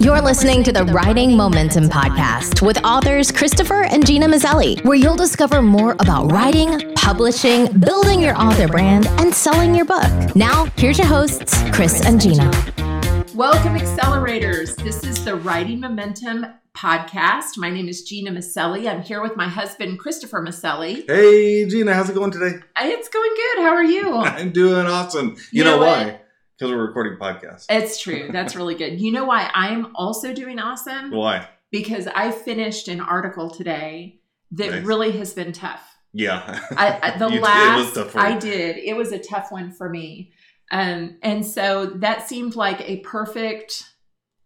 You're listening to the Writing Momentum Podcast with authors Christopher and Gena Maselli, where you'll discover more about writing, publishing, building your author brand, and selling your book. Now, here's your hosts, Chris and Gena. Welcome, accelerators. This is the Writing Momentum podcast. My name is Gena Maselli. I'm here with my husband, Christopher Maselli. Hey, Gena, how's it going today? It's going good. How are you? I'm doing awesome. You, You know, know what? Because we're recording podcasts. It's true. That's really good. You know why I'm also doing awesome? Why? Because I finished an article today that Nice. really has been tough. Yeah. I, I, the You- last I did, it was a tough one for me. Um, and so that seemed like a perfect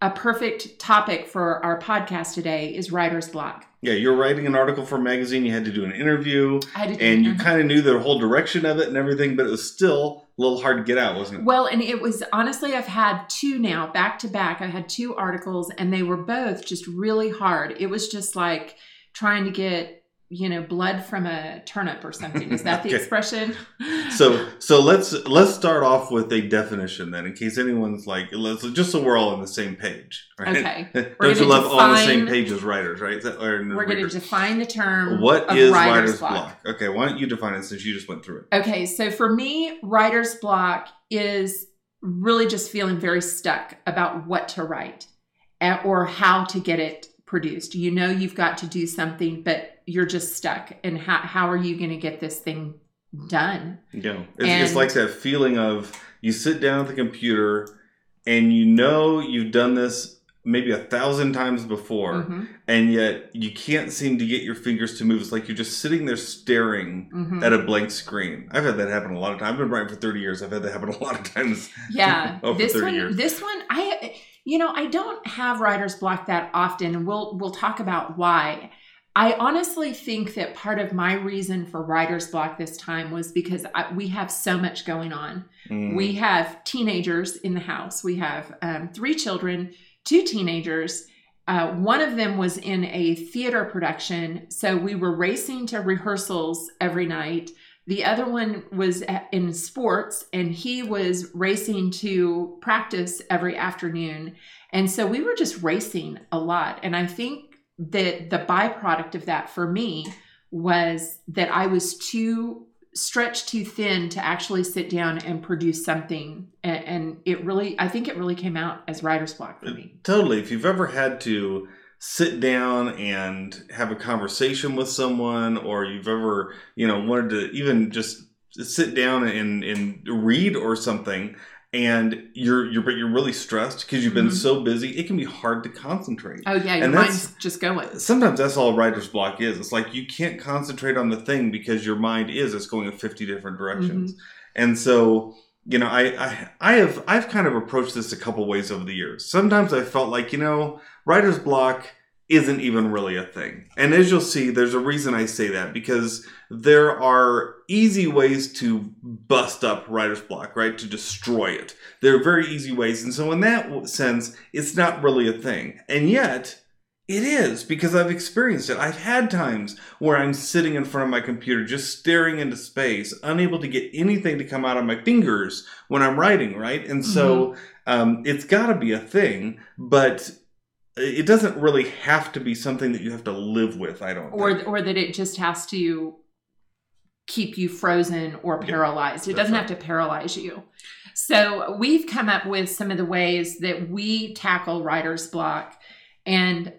a perfect topic for our podcast today is writer's block. Yeah, you're writing an article for a magazine. You had to do an interview, and you kind of knew the whole direction of it and everything, but it was still a little hard to get out, wasn't it? Well, and it was honestly, I've had two now back to back. I had two articles, and they were both just really hard. It was just like trying to get, you know, blood from a turnip or something. Is that the expression? So, so let's let's start off with a definition then, in case anyone's like, let's just so we're all on the same page. Right? Okay. Don't you love all on the same define- page as writers, right? That- or we're going to define the term. What of is writer's, writer's block. block? Okay, why don't you define it since you just went through it? Okay, so for me, writer's block is really just feeling very stuck about what to write eh, or how to get it produced. You know, you've got to do something, but you're just stuck. And how, how are you going to get this thing done? Yeah, it's, it's like that feeling of you sit down at the computer and you know you've done this maybe a thousand times before, Mhm, and yet you can't seem to get your fingers to move. It's like you're just sitting there staring mhm. at a blank screen. I've had that happen a lot of times. I've been writing for 30 years. I've had that happen a lot of times. Yeah, over this 30 one, years. this one, I, you know, I don't have writer's block that often, and we'll we'll talk about why. I honestly think that part of my reason for writer's block this time was because I, we have so much going on. Mm. We have teenagers in the house. We have um, three children, two teenagers. Uh, one of them was in a theater production, so we were racing to rehearsals every night. The other one was in sports, and he was racing to practice every afternoon. And so we were just racing a lot. And I think that the byproduct of that for me was that I was too stretched too thin to actually sit down and produce something. And, and it really, I think it really came out as writer's block for me. Totally. If you've ever had to sit down and have a conversation with someone, or you've ever, you know, wanted to even just sit down and, and read or something, and you're you're but you're really stressed because you've been Mhm. so busy, it can be hard to concentrate. Oh, yeah, your And mind's just going. Sometimes that's all writer's block is. It's like you can't concentrate on the thing because your mind is it's going in 50 different directions. And so, you know, I, I I have I've kind of approached this a couple ways over the years. Sometimes I felt like, you know, writer's block isn't even really a thing. And as you'll see, there's a reason I say that because there are easy ways to bust up writer's block, right? To destroy it. There are very easy ways. And so in that sense, it's not really a thing. And yet, it is because I've experienced it. I've had times where I'm sitting in front of my computer just staring into space, unable to get anything to come out of my fingers when I'm writing, right? And so um, it's got to be a thing, but it doesn't really have to be something that you have to live with, I don't Or, think. or that it just has to keep you frozen or Yeah, paralyzed. It doesn't right. have to paralyze you. So we've come up with some of the ways that we tackle writer's block. And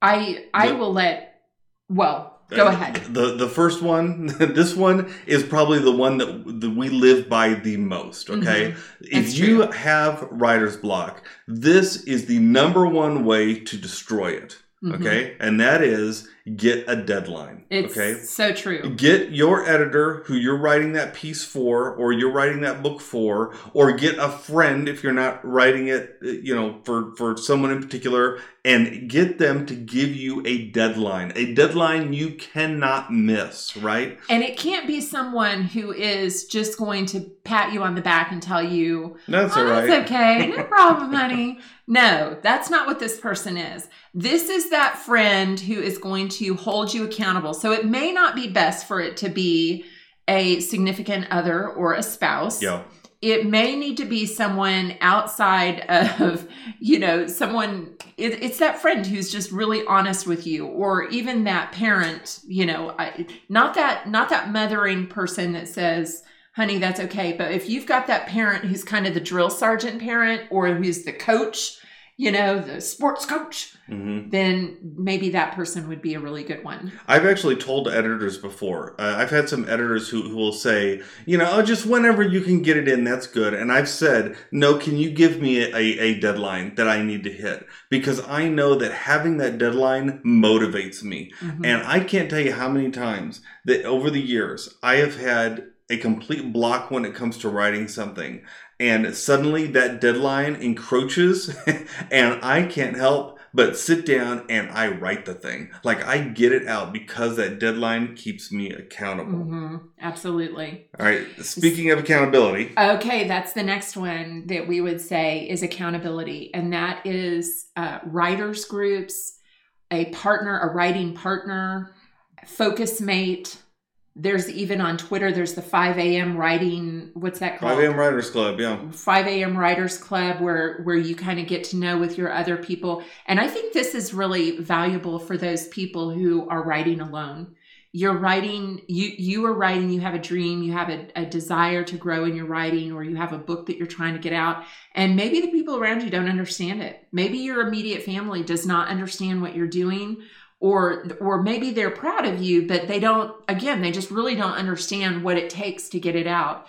I I The- will let well, go ahead. The the first one, this one is probably the one that, that we live by the most. Okay, if Mm-hmm. It's you have writer's block, this is the number one way to destroy it. Mhm. Okay, and that is get a deadline. It's okay, so true. Get your editor who you're writing that piece for, or you're writing that book for, or get a friend if you're not writing it, uh, you know, for, for someone in particular, and get them to give you a deadline. A deadline you cannot miss, right? And it can't be someone who is just going to pat you on the back and tell you, That's oh, all right. that's okay. No problem, honey. No, that's not what this person is. This is that friend who is going to hold you accountable. So it may not be best for it to be a significant other or a spouse. Yeah. it may need to be someone outside of you know someone it, it's that friend who's just really honest with you or even that parent you know I, not that not that mothering person that says honey that's okay but if you've got that parent who's kind of the drill sergeant parent or who's the coach you know, the sports coach, mm-hmm. then maybe that person would be a really good one. I've actually told editors before. Uh, I've had some editors who, who will say, you know, oh, just whenever you can get it in, that's good. And I've said, no, can you give me a, a deadline that I need to hit? Because I know that having that deadline motivates me. Mm-hmm. And I can't tell you how many times that over the years I have had a complete block when it comes to writing something and suddenly that deadline encroaches and I can't help but sit down and I write the thing. Like I get it out because that deadline keeps me accountable. Mm-hmm. Absolutely. All right. Speaking of accountability. Okay, that's the next one that we would say is accountability, and that is uh, writers groups, a partner, a writing partner, FocusMate there's even on Twitter, there's the 5 a.m. writing, what's that called? 5 a.m. Writers Club, yeah. 5 a.m. Writers Club, where, where you kind of get to know with your other people. And I think this is really valuable for those people who are writing alone. You're writing, you, you are writing, you have a dream, you have a, a desire to grow in your writing, or you have a book that you're trying to get out. And maybe the people around you don't understand it. Maybe your immediate family does not understand what you're doing or or maybe they're proud of you but they don't again they just really don't understand what it takes to get it out.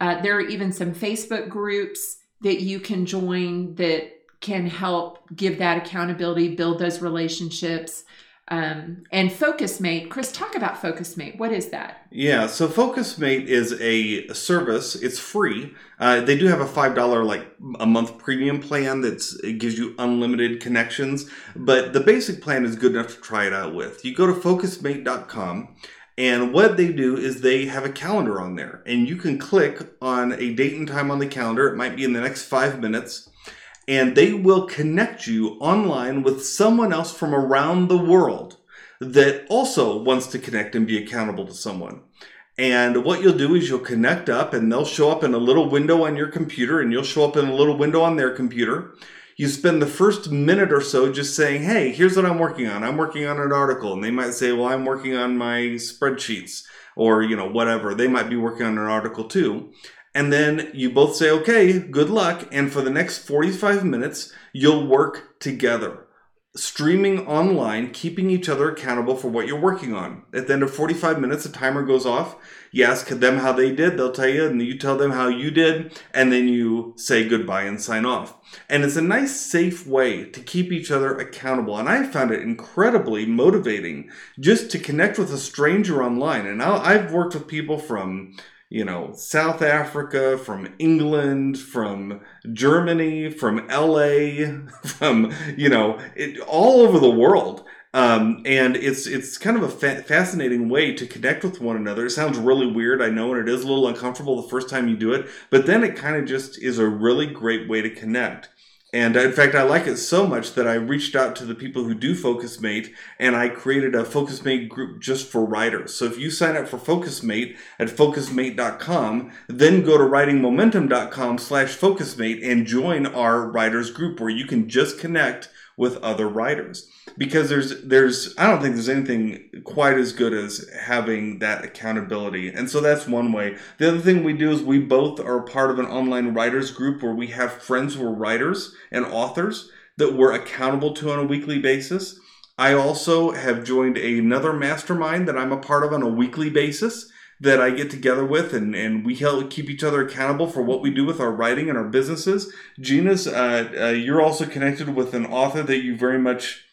Uh, there are even some facebook groups that you can join that can help give that accountability build those relationships um, and FocusMate. Chris, talk about FocusMate. What is that? Yeah, so FocusMate is a service. It's free. Uh, they do have a five dollar like a month premium plan that's it gives you unlimited connections, but the basic plan is good enough to try it out with. You go to FocusMate.com. And what they do is they have a calendar on there, and you can click on a date and time on the calendar. It might be in the next five minutes and they will connect you online with someone else from around the world that also wants to connect and be accountable to someone. And what you'll do is you'll connect up and they'll show up in a little window on your computer and you'll show up in a little window on their computer. You spend the first minute or so just saying, Hey, here's what I'm working on. I'm working on an article. And they might say, Well, I'm working on my spreadsheets or, you know, whatever. They might be working on an article too. And then you both say, okay, good luck. And for the next 45 minutes, you'll work together, streaming online, keeping each other accountable for what you're working on. At the end of 45 minutes, the timer goes off. You ask them how they did, they'll tell you, and you tell them how you did, and then you say goodbye and sign off. And it's a nice, safe way to keep each other accountable. And I found it incredibly motivating just to connect with a stranger online. And I've worked with people from you know, South Africa, from England, from Germany, from LA, from, you know, it, all over the world. Um, and it's it's kind of a fa- fascinating way to connect with one another. It sounds really weird, I know, and it is a little uncomfortable the first time you do it, but then it kind of just is a really great way to connect. And in fact, I like it so much that I reached out to the people who do FocusMate and I created a FocusMate group just for writers. So if you sign up for FocusMate at focusmate.com, then go to writingmomentum.com slash FocusMate and join our writers group where you can just connect with other writers because there's there's I don't think there's anything quite as good as having that accountability. And so that's one way. The other thing we do is we both are part of an online writers group where we have friends who are writers and authors that we're accountable to on a weekly basis. I also have joined another mastermind that I'm a part of on a weekly basis that I get together with, and, and we help keep each other accountable for what we do with our writing and our businesses. Gena's, uh, uh, you're also connected with an author that you very much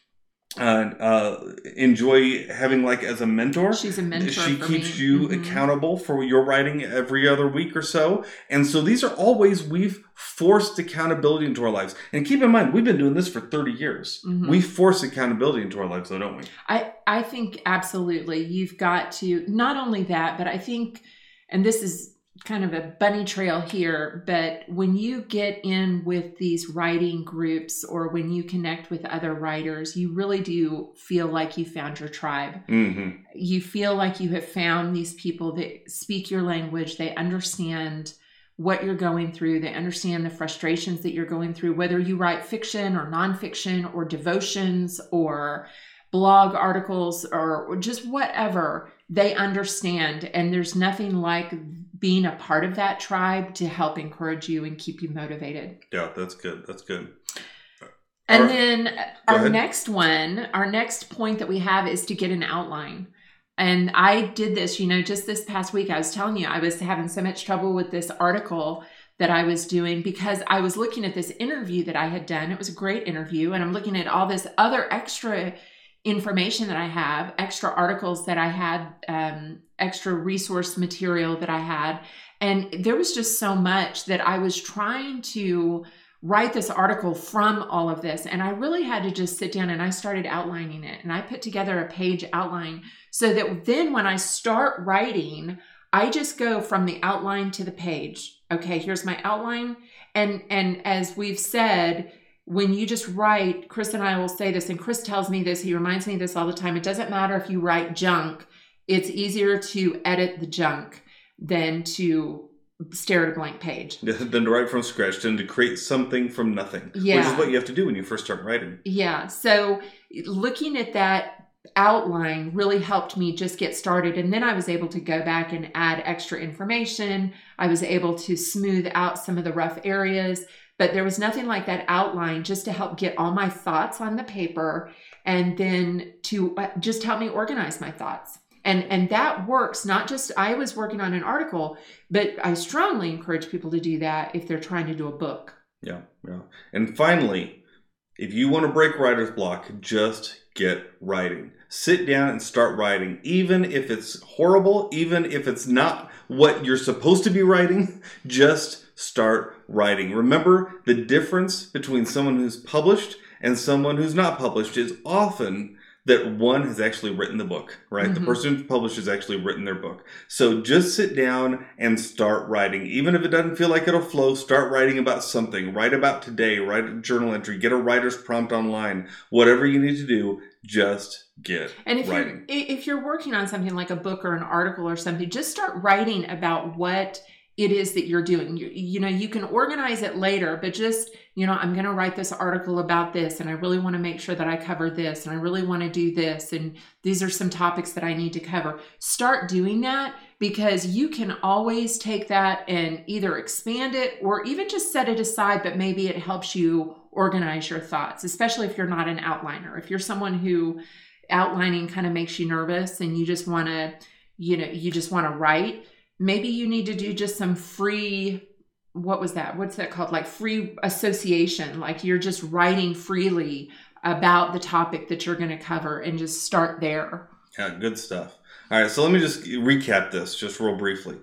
uh, uh, enjoy having like as a mentor. She's a mentor. She keeps me. you mm-hmm. accountable for your writing every other week or so. And so these are all ways we've forced accountability into our lives. And keep in mind, we've been doing this for 30 years. Mm-hmm. We force accountability into our lives, though, don't we? I, I think absolutely. You've got to, not only that, but I think, and this is kind of a bunny trail here, but when you get in with these writing groups or when you connect with other writers, you really do feel like you found your tribe. Mm-hmm. You feel like you have found these people that speak your language, they understand what you're going through. They understand the frustrations that you're going through, whether you write fiction or nonfiction or devotions or blog articles or just whatever. They understand. And there's nothing like being a part of that tribe to help encourage you and keep you motivated. Yeah, that's good. That's good. And our, then our next one, our next point that we have is to get an outline. And I did this, you know, just this past week. I was telling you, I was having so much trouble with this article that I was doing because I was looking at this interview that I had done. It was a great interview. And I'm looking at all this other extra information that I have, extra articles that I had, um, extra resource material that I had. And there was just so much that I was trying to write this article from all of this. And I really had to just sit down and I started outlining it. And I put together a page outline so that then when I start writing, I just go from the outline to the page. Okay, here's my outline. And and as we've said, when you just write, Chris and I will say this, and Chris tells me this, he reminds me this all the time. It doesn't matter if you write junk, it's easier to edit the junk than to stare at a blank page. than to write from scratch, than to create something from nothing. Yeah. Which is what you have to do when you first start writing. Yeah. So looking at that outline really helped me just get started. And then I was able to go back and add extra information. I was able to smooth out some of the rough areas. But there was nothing like that outline just to help get all my thoughts on the paper and then to uh, just help me organize my thoughts. And and that works not just i was working on an article but i strongly encourage people to do that if they're trying to do a book. Yeah yeah. And finally if you want to break writer's block just get writing. Sit down and start writing even if it's horrible even if it's not what you're supposed to be writing just start writing remember the difference between someone who's published and someone who's not published is often that one has actually written the book, right? Mm-hmm. The person who published has actually written their book. So just sit down and start writing. Even if it doesn't feel like it'll flow, start writing about something. Write about today, write a journal entry, get a writer's prompt online. Whatever you need to do, just get and if writing. you're if you're working on something like a book or an article or something just start writing about what it is that you're doing. You, you know, you can organize it later, but just, you know, I'm going to write this article about this and I really want to make sure that I cover this and I really want to do this and these are some topics that I need to cover. Start doing that because you can always take that and either expand it or even just set it aside, but maybe it helps you organize your thoughts, especially if you're not an outliner. If you're someone who outlining kind of makes you nervous and you just want to, you know, you just want to write maybe you need to do just some free what was that? What's that called? Like free association. Like you're just writing freely about the topic that you're going to cover and just start there. Yeah good stuff all right so let me just recap this just real briefly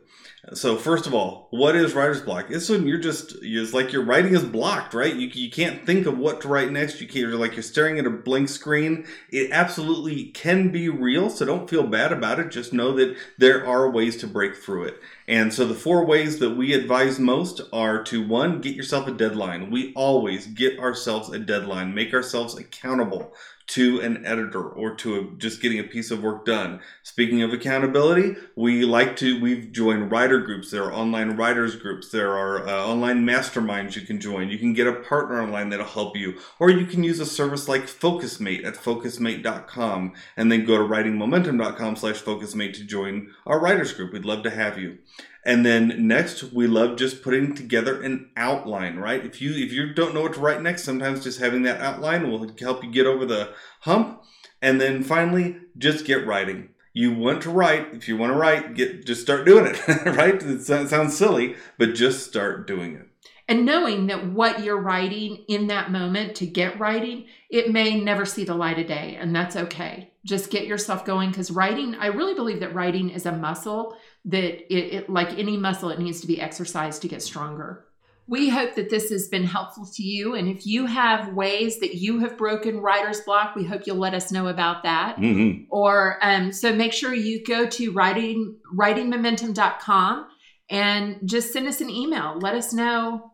so first of all, what is writer's block? It's when you're just it's like your writing is blocked, right? You, you can't think of what to write next. You can't you're like you're staring at a blank screen. It absolutely can be real, so don't feel bad about it. Just know that there are ways to break through it. And so the four ways that we advise most are to one, get yourself a deadline. We always get ourselves a deadline, make ourselves accountable to an editor or to a, just getting a piece of work done. Speaking of accountability, we like to, we've joined writer groups. There are online writers groups. There are uh, online masterminds you can join. You can get a partner online that'll help you. Or you can use a service like FocusMate at focusmate.com and then go to writingmomentum.com slash focusmate to join our writers group. We'd love to have you. And then next, we love just putting together an outline, right? If you if you don't know what to write next, sometimes just having that outline will help you get over the hump. And then finally, just get writing. You want to write, if you want to write, get just start doing it, right? It sounds silly, but just start doing it. And knowing that what you're writing in that moment to get writing, it may never see the light of day, and that's okay. Just get yourself going because writing, I really believe that writing is a muscle that it, it, like any muscle, it needs to be exercised to get stronger. We hope that this has been helpful to you. And if you have ways that you have broken writer's block, we hope you'll let us know about that. Mm-hmm. Or um, so make sure you go to writing writingmomentum.com and just send us an email. Let us know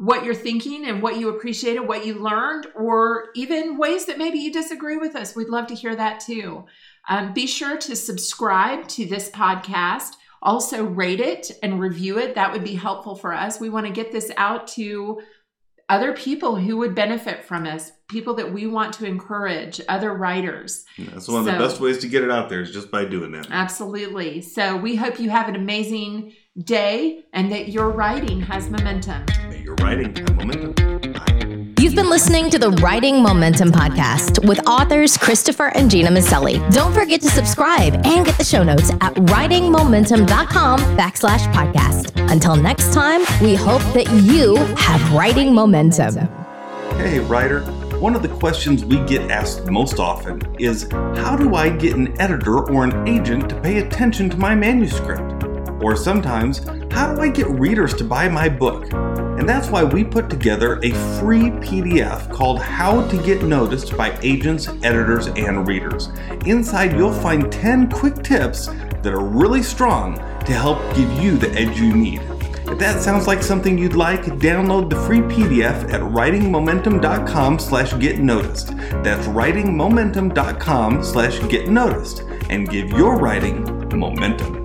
what you're thinking and what you appreciated, what you learned, or even ways that maybe you disagree with us. We'd love to hear that too. Um, be sure to subscribe to this podcast Also, rate it and review it. That would be helpful for us. We want to get this out to other people who would benefit from us, people that we want to encourage, other writers. That's one of the best ways to get it out there is just by doing that. Absolutely. So we hope you have an amazing day and that your writing has momentum. Your writing momentum. You've been listening to the Writing Momentum Podcast with authors Christopher and Gena Maselli. Don't forget to subscribe and get the show notes at writingmomentum.com backslash podcast. Until next time, we hope that you have writing momentum. Hey, writer. One of the questions we get asked most often is how do I get an editor or an agent to pay attention to my manuscript? Or sometimes, how do I get readers to buy my book? And that's why we put together a free PDF called How to Get Noticed by Agents, Editors, and Readers. Inside, you'll find 10 quick tips that are really strong to help give you the edge you need. If that sounds like something you'd like, download the free PDF at writingmomentum.com slash get noticed. That's writingmomentum.com slash get noticed and give your writing momentum.